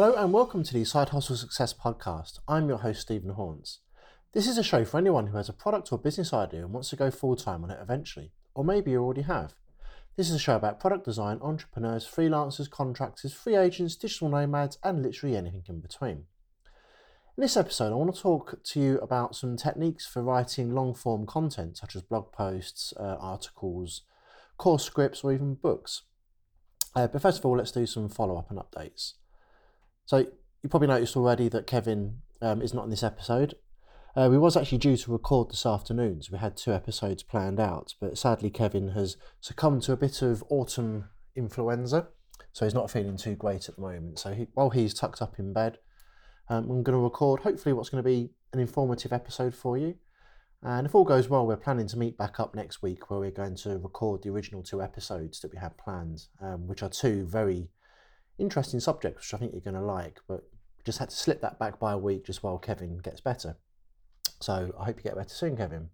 Hello and welcome to the Side Hustle Success Podcast. I'm your host, Stephen Haunts. This is a show for anyone who has a product or business idea and wants to go full time on it eventually, or maybe you already have. This is a show about product design, entrepreneurs, freelancers, contractors, free agents, digital nomads, and literally anything in between. In this episode, I want to talk to you about some techniques for writing long form content, such as blog posts, uh, articles, course scripts, or even books. Uh, but first of all, let's do some follow up and updates. So, you probably noticed already that Kevin um, is not in this episode. Uh, we was actually due to record this afternoon, so we had two episodes planned out, but sadly Kevin has succumbed to a bit of autumn influenza, so he's not feeling too great at the moment. So he, while he's tucked up in bed, um, I'm going to record hopefully what's going to be an informative episode for you. And if all goes well, we're planning to meet back up next week where we're going to record the original two episodes that we had planned, um, which are two very interesting subjects, which I think you're going to like. But just had to slip that back by a week just while Kevin gets better. So I hope you get better soon, Kevin.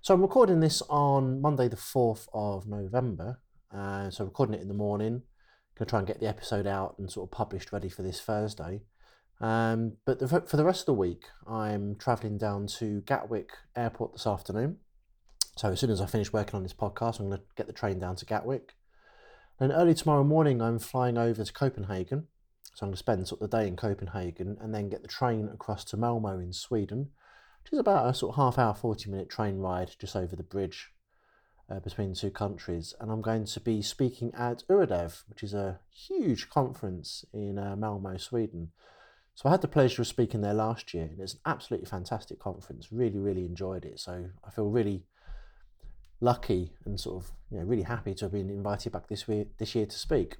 So I'm recording this on Monday, the 4th of November. Uh, so recording it in the morning. Going to try and get the episode out and sort of published ready for this Thursday. Um, but the, for the rest of the week, I'm travelling down to Gatwick Airport this afternoon. So as soon as I finish working on this podcast, I'm going to get the train down to Gatwick. Then early tomorrow morning, I'm flying over to Copenhagen so I'm going to spend sort of the day in Copenhagen and then get the train across to Malmo in Sweden, which is about a sort of half hour, 40 minute train ride just over the bridge uh, between the two countries. And I'm going to be speaking at Øredev, which is a huge conference in uh, Malmo, Sweden. So I had the pleasure of speaking there last year, and it's an absolutely fantastic conference. Really, really enjoyed it. So I feel really lucky and sort of you know really happy to have been invited back this week this year to speak.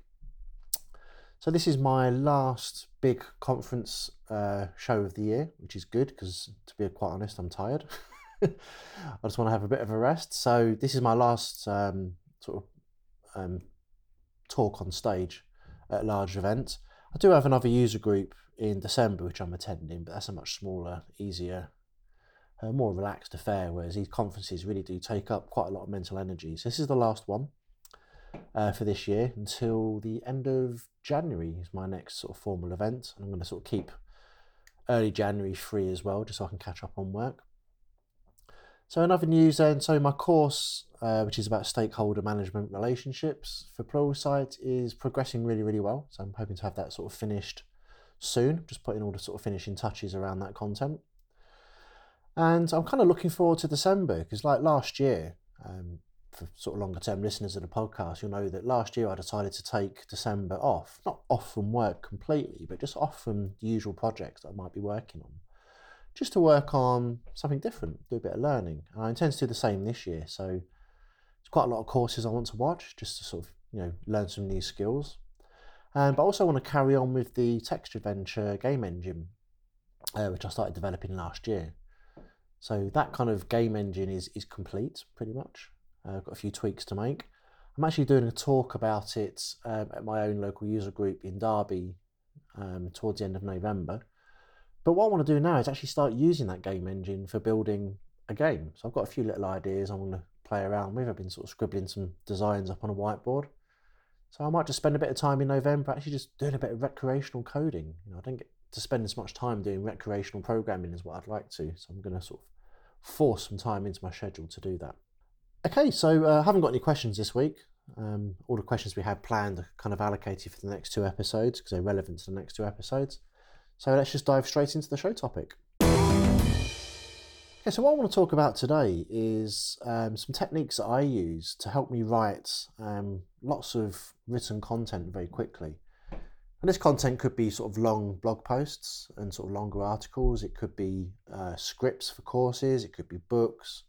So this is my last big conference uh, show of the year, which is good because, to be quite honest, I'm tired. I just want to have a bit of a rest. So this is my last um, sort of um, talk on stage at a large event. I do have another user group in December, which I'm attending, but that's a much smaller, easier, uh, more relaxed affair. Whereas these conferences really do take up quite a lot of mental energy. So this is the last one uh, for this year until the end of January is my next sort of formal event. And I'm going to sort of keep early January free as well, just so I can catch up on work. So another news then, so my course, uh, which is about stakeholder management relationships for Pluralsight is progressing really, really well. So I'm hoping to have that sort of finished soon, just putting all the sort of finishing touches around that content. And I'm kind of looking forward to December because like last year, um, for sort of longer term listeners of the podcast, you'll know that last year I decided to take December off, not off from work completely, but just off from the usual projects that I might be working on, just to work on something different, do a bit of learning. And I intend to do the same this year. So there's quite a lot of courses I want to watch just to sort of, you know, learn some new skills. Um, but I also want to carry on with the text adventure game engine, uh, which I started developing last year. So that kind of game engine is, is complete pretty much. I've uh, got a few tweaks to make. I'm actually doing a talk about it um, at my own local user group in Derby um, towards the end of November. But what I want to do now is actually start using that game engine for building a game. So I've got a few little ideas I want to play around with. I've been sort of scribbling some designs up on a whiteboard. So I might just spend a bit of time in November actually just doing a bit of recreational coding. You know, I don't get to spend as much time doing recreational programming as what I'd like to. So I'm going to sort of force some time into my schedule to do that. Okay, so I uh, haven't got any questions this week. Um, all the questions we had planned are kind of allocated for the next two episodes because they're relevant to the next two episodes. So let's just dive straight into the show topic. Okay, so what I want to talk about today is um, some techniques that I use to help me write um, lots of written content very quickly. And this content could be sort of long blog posts and sort of longer articles. It could be uh, scripts for courses. It could be books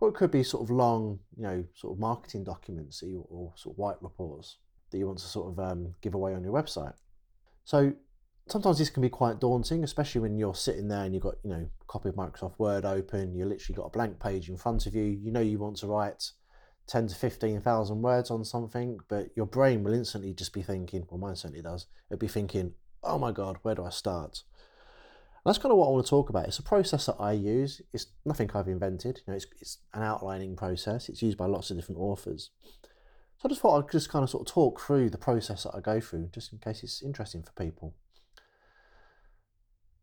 or it could be sort of long, you know, sort of marketing documents or, or sort of white reports that you want to sort of um, give away on your website. So sometimes this can be quite daunting, especially when you're sitting there and you've got, you know, copy of Microsoft Word open, you literally got a blank page in front of you, you know you want to write 10 to 15,000 words on something, but your brain will instantly just be thinking, well, mine certainly does, it'll be thinking, oh my God, where do I start? that's kind of what I want to talk about. It's a process that I use. It's nothing I've invented. You know, it's, it's an outlining process. It's used by lots of different authors. So I just thought I'd just kind of sort of talk through the process that I go through, just in case it's interesting for people.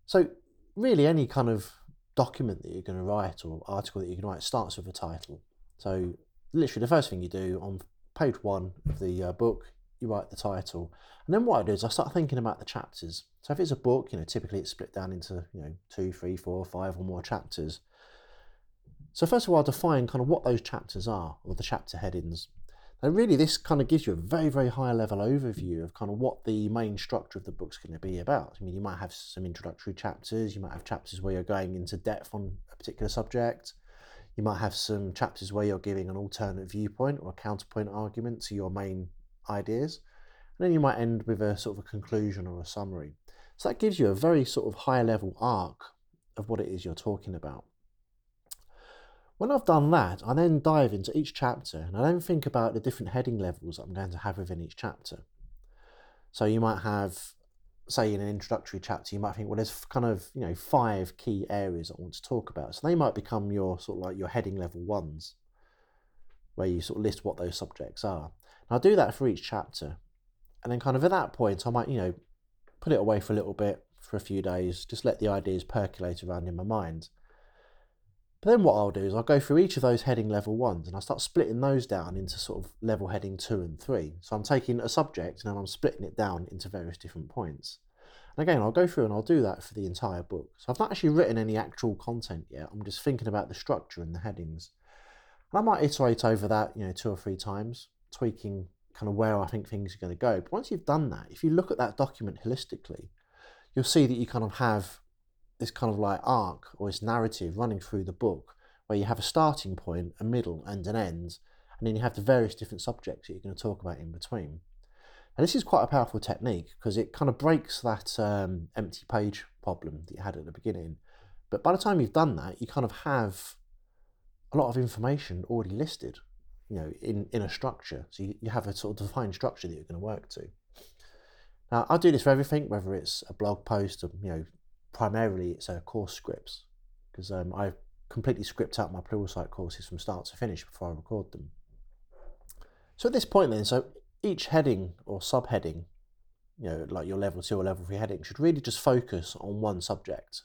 So, really, any kind of document that you're going to write or article that you're going to write starts with a title. So, literally, the first thing you do on page one of the uh, book, you write the title, and then what I do is I start thinking about the chapters. So, if it's a book, you know, typically it's split down into you know two, three, four, five, or more chapters. So, first of all, I'll define kind of what those chapters are or the chapter headings. And really, this kind of gives you a very, very high level overview of kind of what the main structure of the book's going to be about. I mean, you might have some introductory chapters, you might have chapters where you're going into depth on a particular subject, you might have some chapters where you're giving an alternate viewpoint or a counterpoint argument to your main ideas, and then you might end with a sort of a conclusion or a summary. So that gives you a very sort of high level arc of what it is you're talking about. When I've done that, I then dive into each chapter and I then think about the different heading levels I'm going to have within each chapter. So you might have, say, in an introductory chapter, you might think, well, there's kind of you know five key areas I want to talk about. So they might become your sort of like your heading level ones, where you sort of list what those subjects are. And I'll do that for each chapter, and then kind of at that point, I might you know put it away for a little bit for a few days, just let the ideas percolate around in my mind. But then what I'll do is I'll go through each of those heading level ones and I'll start splitting those down into sort of level heading two and three. So I'm taking a subject and then I'm splitting it down into various different points. And again, I'll go through and I'll do that for the entire book. So I've not actually written any actual content yet. I'm just thinking about the structure and the headings. And I might iterate over that, you know, two or three times, tweaking kind of where I think things are going to go. But once you've done that, if you look at that document holistically, you'll see that you kind of have this kind of like arc or this narrative running through the book where you have a starting point, a middle, and an end, and then you have the various different subjects that you're going to talk about in between. And this is quite a powerful technique because it kind of breaks that um, empty page problem that you had at the beginning. But by the time you've done that, you kind of have a lot of information already listed, you know, in, in a structure. So you, you have a sort of defined structure that you're going to work to. Now, I do this for everything, whether it's a blog post, or, you know, primarily it's a course scripts because um, I completely script out my Pluralsight courses from start to finish before I record them. So at this point then, so each heading or subheading, you know, like your level two or level three heading, should really just focus on one subject.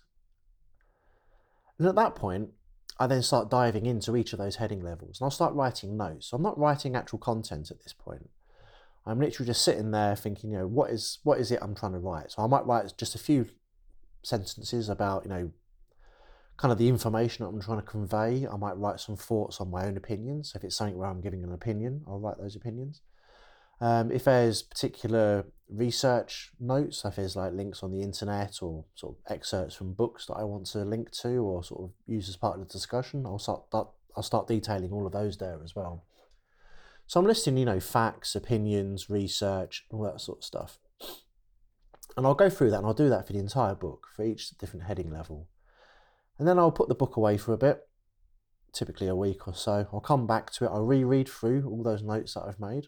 And at that point, I then start diving into each of those heading levels and I'll start writing notes. So I'm not writing actual content at this point. I'm literally just sitting there thinking, you know, what is what is it I'm trying to write? So I might write just a few sentences about, you know, kind of the information that I'm trying to convey. I might write some thoughts on my own opinions. If it's something where I'm giving an opinion, I'll write those opinions. Um, if there's particular research notes, if there's like links on the internet or sort of excerpts from books that I want to link to or sort of use as part of the discussion, I'll start I'll start detailing all of those there as well. So I'm listing, you know, facts, opinions, research, all that sort of stuff. And I'll go through that and I'll do that for the entire book, for each different heading level. And then I'll put the book away for a bit, typically a week or so. I'll come back to it, I'll reread through all those notes that I've made.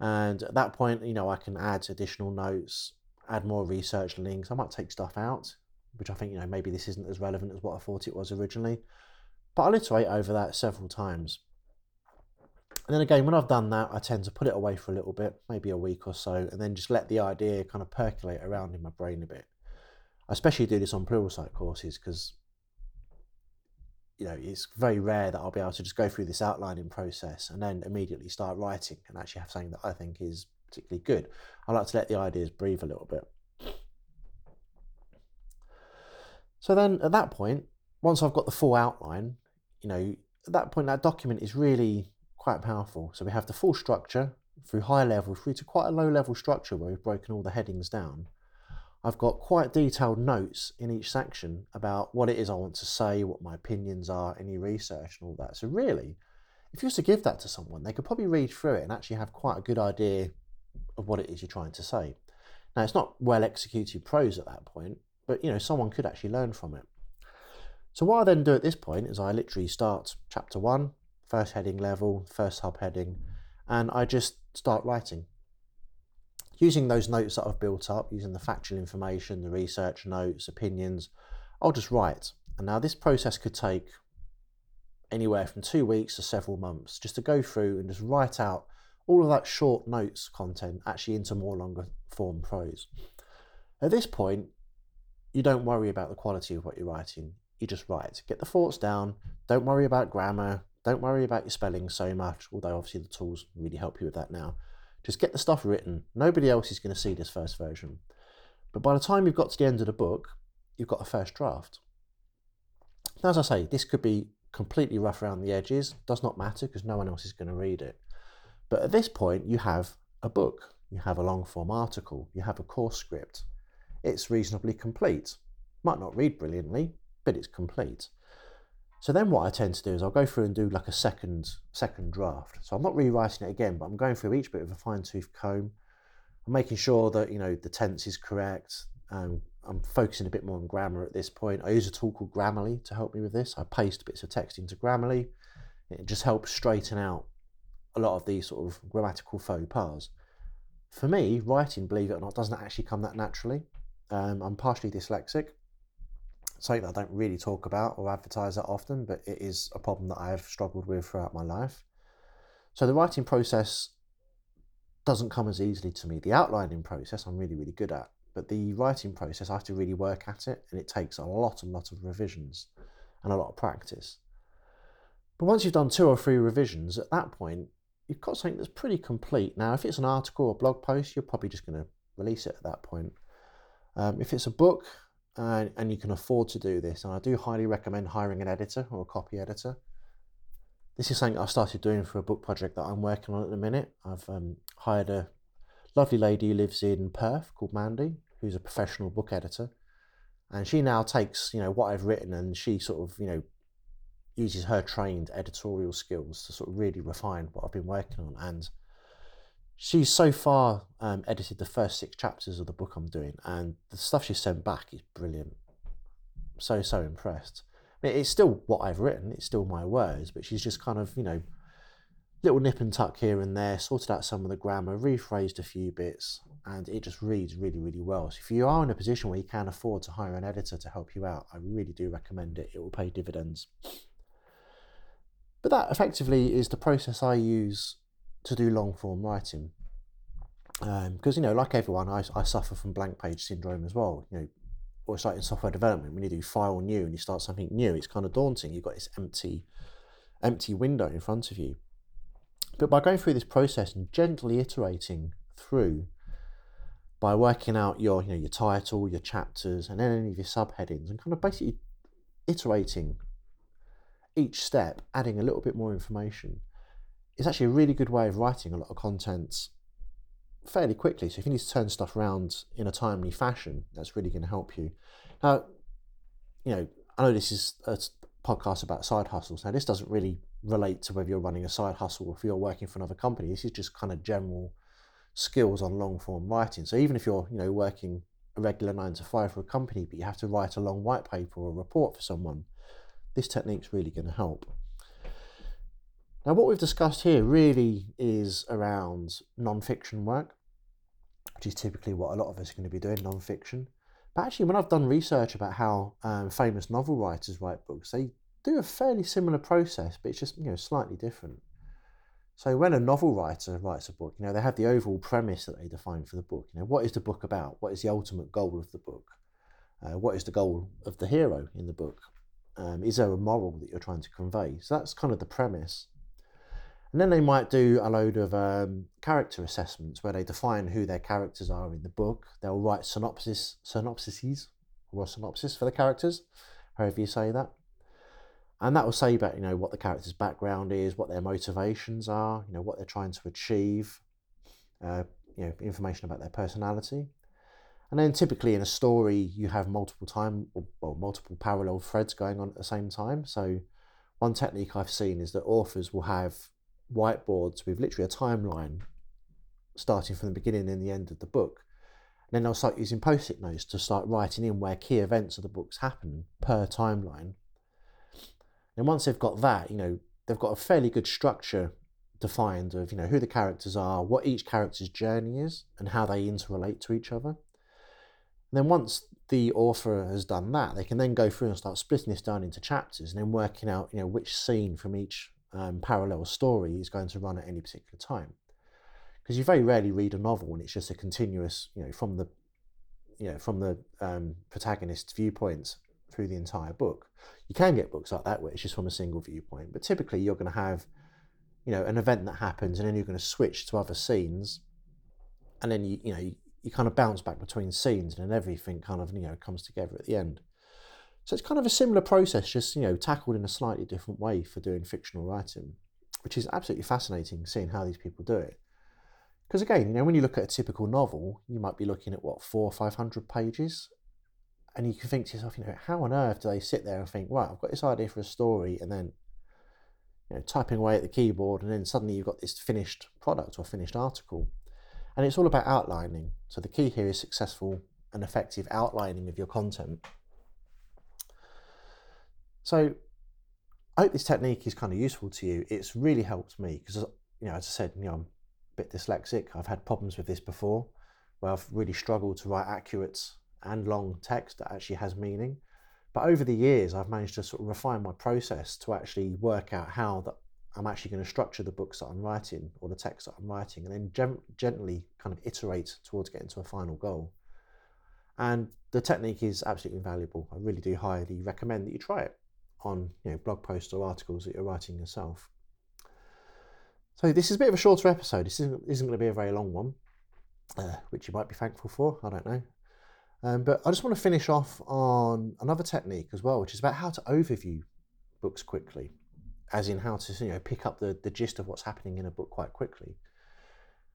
And at that point, you know, I can add additional notes, add more research links. I might take stuff out, which I think, you know, maybe this isn't as relevant as what I thought it was originally. But I'll iterate over that several times. And then again, when I've done that, I tend to put it away for a little bit, maybe a week or so, and then just let the idea kind of percolate around in my brain a bit. I especially do this on plural Pluralsight courses because you know it's very rare that I'll be able to just go through this outlining process and then immediately start writing and actually have something that I think is particularly good. I like to let the ideas breathe a little bit. So then at that point, once I've got the full outline, you know, at that point that document is really quite powerful. So we have the full structure through high level through to quite a low level structure where we've broken all the headings down. I've got quite detailed notes in each section about what it is I want to say, what my opinions are, any research and all that. So really, if you was to give that to someone, they could probably read through it and actually have quite a good idea of what it is you're trying to say. Now it's not well executed prose at that point, but you know, someone could actually learn from it. So what I then do at this point is I literally start chapter one, first heading level, first subheading, and I just start writing. Using those notes that I've built up, using the factual information, the research notes, opinions, I'll just write. And now this process could take anywhere from two weeks to several months just to go through and just write out all of that short notes content actually into more longer form prose. At this point, you don't worry about the quality of what you're writing. You just write. Get the thoughts down. Don't worry about grammar. Don't worry about your spelling so much, although obviously the tools really help you with that now. Just get the stuff written. Nobody else is going to see this first version. But by the time you've got to the end of the book, you've got a first draft. Now, as I say, this could be completely rough around the edges. Does not matter because no one else is going to read it. But at this point, you have a book, you have a long form article, you have a course script. It's reasonably complete. Might not read brilliantly, but it's complete. So then what I tend to do is I'll go through and do like a second second draft. So I'm not rewriting it again, but I'm going through each bit with a fine tooth comb. I'm making sure that you know the tense is correct. Um, I'm focusing a bit more on grammar at this point. I use a tool called Grammarly to help me with this. I paste bits of text into Grammarly. It just helps straighten out a lot of these sort of grammatical faux pas. For me, writing, believe it or not, doesn't actually come that naturally. Um, I'm partially dyslexic, something that I don't really talk about or advertise that often, but it is a problem that I have struggled with throughout my life. So the writing process doesn't come as easily to me. The outlining process I'm really, really good at, but the writing process I have to really work at it, and it takes a lot and lot of revisions and a lot of practice. But once you've done two or three revisions, at that point, you've got something that's pretty complete. Now, if it's an article or blog post, you're probably just going to release it at that point. Um, if it's a book and, and you can afford to do this, and I do highly recommend hiring an editor or a copy editor. This is something I've started doing for a book project that I'm working on at the minute. I've um, hired a lovely lady who lives in Perth called Mandy, who's a professional book editor, and she now takes you know what I've written and she sort of you know uses her trained editorial skills to sort of really refine what I've been working on. And she's so far um, edited the first six chapters of the book I'm doing, and the stuff she sent back is brilliant. So, so impressed. I mean, it's still what I've written, it's still my words, but she's just kind of, you know, little nip and tuck here and there, sorted out some of the grammar, rephrased a few bits, and it just reads really, really well. So if you are in a position where you can afford to hire an editor to help you out, I really do recommend it. It will pay dividends. But that effectively is the process I use to do long form writing. Because, um, you know, like everyone, I, I suffer from blank page syndrome as well. You know, or it's like in software development, when you do file new and you start something new, it's kind of daunting. You've got this empty, empty window in front of you. But by going through this process and gently iterating through, by working out your, you know, your title, your chapters, and then any of your subheadings, and kind of basically iterating each step adding a little bit more information is actually a really good way of writing a lot of content fairly quickly. So if you need to turn stuff around in a timely fashion, that's really going to help you. Now, you know, I know this is a podcast about side hustles. Now, this doesn't really relate to whether you're running a side hustle or if you're working for another company. This is just kind of general skills on long form writing. So even if you're, you know, working a regular nine to five for a company, but you have to write a long white paper or a report for someone, this technique's really going to help. Now, what we've discussed here really is around non-fiction work, which is typically what a lot of us are going to be doing, non-fiction. But actually, when I've done research about how um, famous novel writers write books, they do a fairly similar process, but it's just you know slightly different. So when a novel writer writes a book, you know they have the overall premise that they define for the book. You know what is the book about? What is the ultimate goal of the book? Uh, what is the goal of the hero in the book? Um, is there a moral that you're trying to convey? So that's kind of the premise. And then they might do a load of um, character assessments where they define who their characters are in the book. They'll write synopsis, synopsises, or synopsis for the characters, however you say that. And that will say about you know what the character's background is, what their motivations are, you know what they're trying to achieve, uh, you know information about their personality. And then typically in a story, you have multiple time or well, multiple parallel threads going on at the same time. So one technique I've seen is that authors will have whiteboards with literally a timeline starting from the beginning and the end of the book. And then they'll start using post-it notes to start writing in where key events of the books happen per timeline. And once they've got that, you know, they've got a fairly good structure defined of, you know, who the characters are, what each character's journey is, and how they interrelate to each other. And then once the author has done that, they can then go through and start splitting this down into chapters and then working out, you know, which scene from each um, parallel story is going to run at any particular time. because you very rarely read a novel and it's just a continuous, you know, from the, you know, from the um, protagonist's viewpoints through the entire book. You can get books like that where it's just from a single viewpoint, but typically you're going to have, you know, an event that happens and then you're going to switch to other scenes, and then you, you know, you, you kind of bounce back between scenes and then everything kind of, you know, comes together at the end. So it's kind of a similar process, just you know, tackled in a slightly different way for doing fictional writing, which is absolutely fascinating seeing how these people do it. Because again, you know, when you look at a typical novel, you might be looking at what four or five hundred pages, and you can think to yourself, you know, how on earth do they sit there and think, right, I've got this idea for a story, and then you know, typing away at the keyboard, and then suddenly you've got this finished product or finished article, and it's all about outlining. So the key here is successful and effective outlining of your content. So I hope this technique is kind of useful to you. It's really helped me because, uh, you know, as I said, you know, I'm a bit dyslexic. I've had problems with this before where I've really struggled to write accurate and long text that actually has meaning. But over the years, I've managed to sort of refine my process to actually work out how that I'm actually going to structure the books that I'm writing or the text that I'm writing, and then gem- gently kind of iterate towards getting to a final goal. And the technique is absolutely invaluable. I really do highly recommend that you try it on you know, blog posts or articles that you're writing yourself. So this is a bit of a shorter episode. This isn't, isn't going to be a very long one, uh, which you might be thankful for. I don't know. Um, but I just want to finish off on another technique as well, which is about how to overview books quickly, as in how to you know pick up the, the gist of what's happening in a book quite quickly.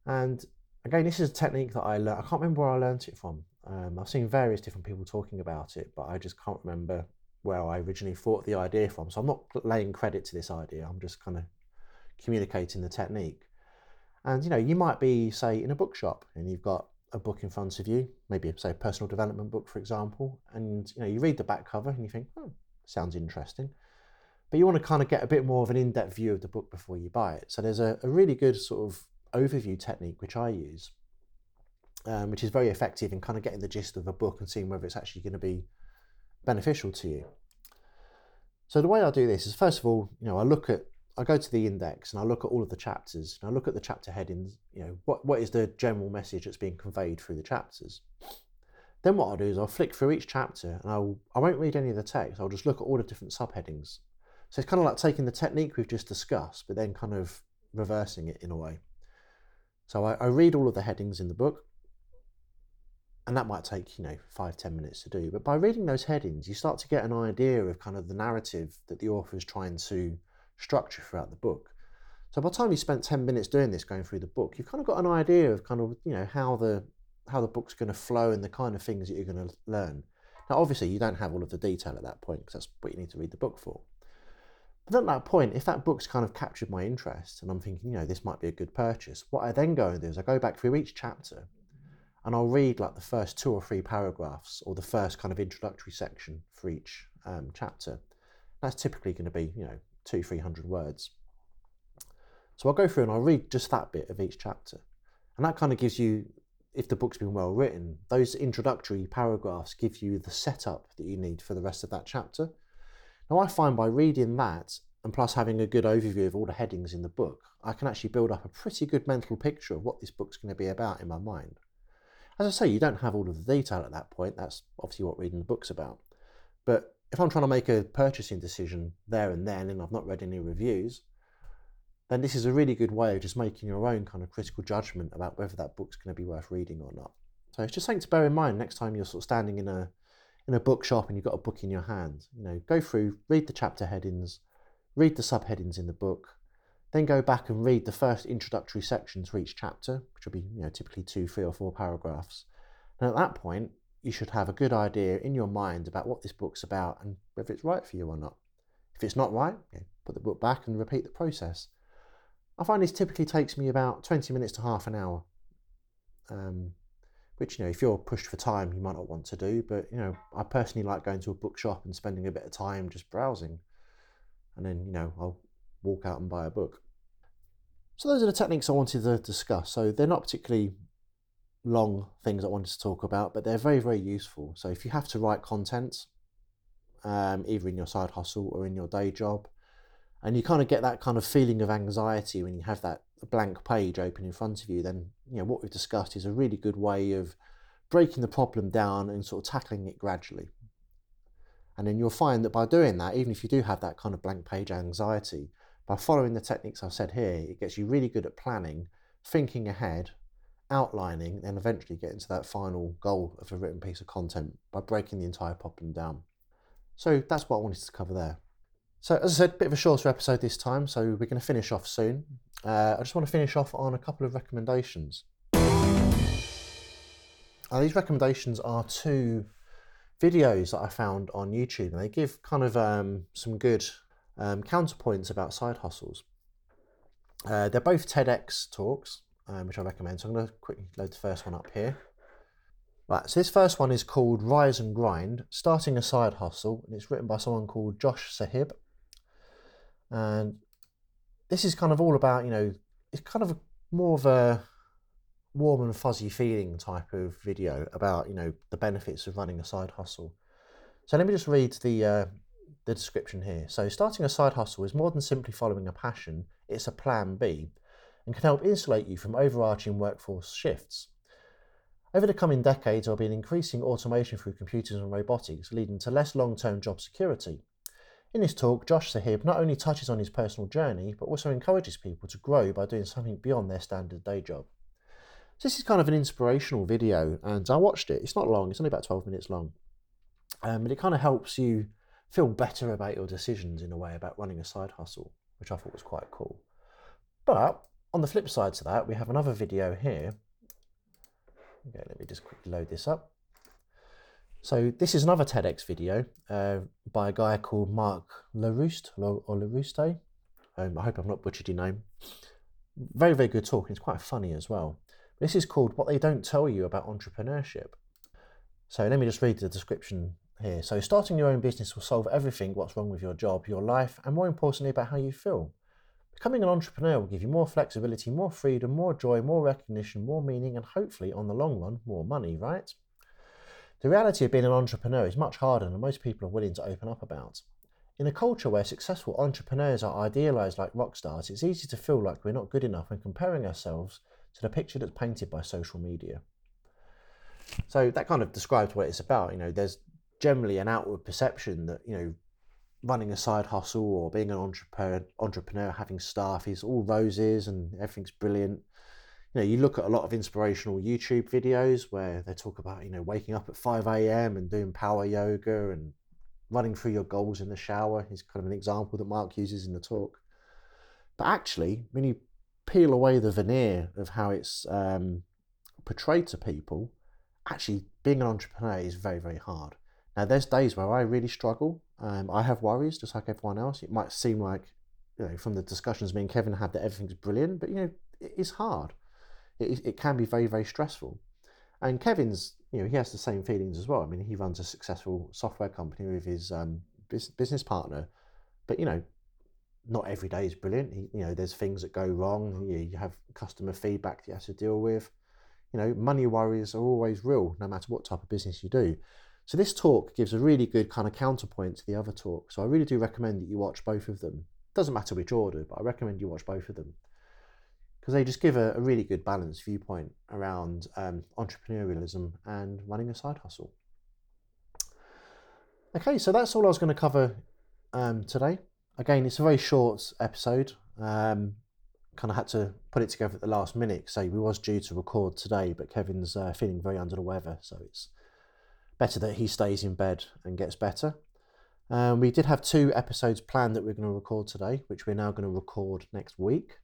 And again, this is a technique that I learned. I can't remember where I learned it from. Um, I've seen various different people talking about it, but I just can't remember where I originally thought the idea from. So I'm not laying credit to this idea. I'm just kind of communicating the technique. And you know, you might be say in a bookshop and you've got a book in front of you, maybe say a personal development book, for example, and you know you read the back cover and you think, oh, sounds interesting, but you want to kind of get a bit more of an in-depth view of the book before you buy it. So there's a, a really good sort of overview technique which I use, um, which is very effective in kind of getting the gist of a book and seeing whether it's actually going to be beneficial to you. So the way I do this is first of all, you know, I look at I go to the index and I look at all of the chapters and I look at the chapter headings, you know, what, what is the general message that's being conveyed through the chapters. Then what I'll do is I'll flick through each chapter and I'll, I won't read any of the text, I'll just look at all the different subheadings. So it's kind of like taking the technique we've just discussed, but then kind of reversing it in a way. So I, I read all of the headings in the book, and that might take you know five ten minutes to do but by reading those headings you start to get an idea of kind of the narrative that the author is trying to structure throughout the book. So by the time you spent 10 minutes doing this going through the book you've kind of got an idea of kind of you know how the how the book's going to flow and the kind of things that you're going to learn. Now obviously you don't have all of the detail at that point because that's what you need to read the book for. But at that point if that book's kind of captured my interest and i'm thinking you know this might be a good purchase what i then go and do is i go back through each chapter and I'll read like the first two or three paragraphs or the first kind of introductory section for each um, chapter. That's typically going to be, you know, two, three hundred words. So I'll go through and I'll read just that bit of each chapter. And that kind of gives you, if the book's been well written, those introductory paragraphs give you the setup that you need for the rest of that chapter. Now, I find by reading that and plus having a good overview of all the headings in the book, I can actually build up a pretty good mental picture of what this book's going to be about in my mind. As I say, you don't have all of the detail at that point. That's obviously what reading the book's about. But if I'm trying to make a purchasing decision there and then and I've not read any reviews, then this is a really good way of just making your own kind of critical judgment about whether that book's going to be worth reading or not. So it's just something to bear in mind next time you're sort of standing in a in a bookshop and you've got a book in your hand. You know, go through, read the chapter headings, read the subheadings in the book, then go back and read the first introductory sections for each chapter, which will be you know, typically two, three, or four paragraphs. And at that point, you should have a good idea in your mind about what this book's about and whether it's right for you or not. If it's not right, okay, put the book back and repeat the process. I find this typically takes me about 20 minutes to half an hour. Um, which you know if you're pushed for time you might not want to do but you know i personally like going to a bookshop and spending a bit of time just browsing and then you know i'll walk out and buy a book. So those are the techniques I wanted to discuss. So they're not particularly long things I wanted to talk about, but they're very, very useful. So if you have to write content, um, either in your side hustle or in your day job, and you kind of get that kind of feeling of anxiety when you have that blank page open in front of you, then you know what we've discussed is a really good way of breaking the problem down and sort of tackling it gradually. And then you'll find that by doing that, even if you do have that kind of blank page anxiety, by following the techniques I've said here, it gets you really good at planning, thinking ahead, outlining, and eventually getting to that final goal of a written piece of content by breaking the entire problem down. So that's what I wanted to cover there. So, as I said, a bit of a shorter episode this time, so we're going to finish off soon. Uh, I just want to finish off on a couple of recommendations. Uh, these recommendations are two videos that I found on YouTube, and they give kind of um, some good um, counterpoints about side hustles. Uh, they're both TEDx talks, um, which I recommend. So I'm going to quickly load the first one up here. Right, so this first one is called Rise and Grind, Starting a Side Hustle, and it's written by someone called Josh Sahib. And this is kind of all about, you know, it's kind of a, more of a warm and fuzzy feeling type of video about, you know, the benefits of running a side hustle. So let me just read the, uh, the description here. So starting a side hustle is more than simply following a passion, it's a plan B and can help insulate you from overarching workforce shifts. Over the coming decades, there will be an increasing automation through computers and robotics, leading to less long term job security. In this talk, Josh Sahib not only touches on his personal journey, but also encourages people to grow by doing something beyond their standard day job. So this is kind of an inspirational video, and I watched it. It's not long; it's only about twelve minutes long, um, but it kind of helps you feel better about your decisions in a way about running a side hustle, which I thought was quite cool. But on the flip side to that, we have another video here. Okay, let me just quickly load this up. So this is another TEDx video uh, by a guy called Mark Leruste or Leruste. Um, I hope I've not butchered your name. Very, very good talk. It's quite funny as well. This is called What They Don't Tell You About Entrepreneurship. So let me just read the description here. So starting your own business will solve everything what's wrong with your job, your life, and more importantly about how you feel. Becoming an entrepreneur will give you more flexibility, more freedom, more joy, more recognition, more meaning, and hopefully, on the long run, more money, right? The reality of being an entrepreneur is much harder than most people are willing to open up about. In a culture where successful entrepreneurs are idealized like rock stars, it's easy to feel like we're not good enough when comparing ourselves to the picture that's painted by social media. So that kind of describes what it's about. You know, there's generally an outward perception that, you know, running a side hustle or being an entrepreneur, entrepreneur having staff is all roses and everything's brilliant you know, you look at a lot of inspirational YouTube videos where they talk about, you know, waking up at 5 a.m. and doing power yoga and running through your goals in the shower is kind of an example that Mark uses in the talk. But actually, when you peel away the veneer of how it's um, portrayed to people, actually being an entrepreneur is very, very hard. Now, there's days where I really struggle. Um, I have worries, just like everyone else. It might seem like, you know, from the discussions me and Kevin had that everything's brilliant, but you know, it is hard it, it can be very, very stressful. And Kevin's, you know, he has the same feelings as well. I mean, he runs a successful software company with his um, business partner, but you know, not every day is brilliant. You know, there's things that go wrong. You, you have customer feedback that you have to deal with. You know, money worries are always real, no matter what type of business you do. So this talk gives a really good kind of counterpoint to the other talk. So I really do recommend that you watch both of them. Doesn't matter which order, but I recommend you watch both of them because they just give a, a, really good balanced viewpoint around um, entrepreneurialism and running a side hustle. Okay, so that's all I was going to cover um, today. Again, it's a very short episode. Um, kind of had to put it together at the last minute. So we was due to record today, but Kevin's uh, feeling very under the weather, so it's better that he stays in bed and gets better. Um, we did have two episodes planned that we're going to record today, which we're now going to record next week.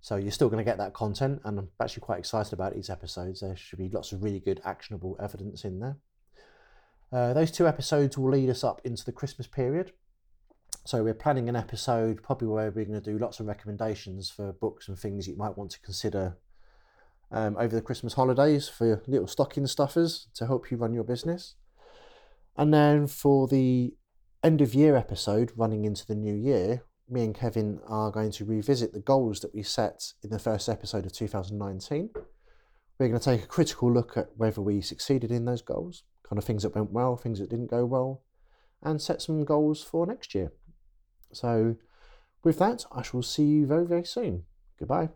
So you're still going to get that content, and I'm actually quite excited about these episodes. There should be lots of really good, actionable evidence in there. Uh, those two episodes will lead us up into the Christmas period. So we're planning an episode probably where we're going to do lots of recommendations for books and things you might want to consider um, over the Christmas holidays for little stocking stuffers to help you run your business. And then for the end of year episode running into the new year, me and Kevin are going to revisit the goals that we set in the first episode of 2019. We're going to take a critical look at whether we succeeded in those goals, kind of things that went well, things that didn't go well, and set some goals for next year. So With that, I shall see you very, very soon. Goodbye.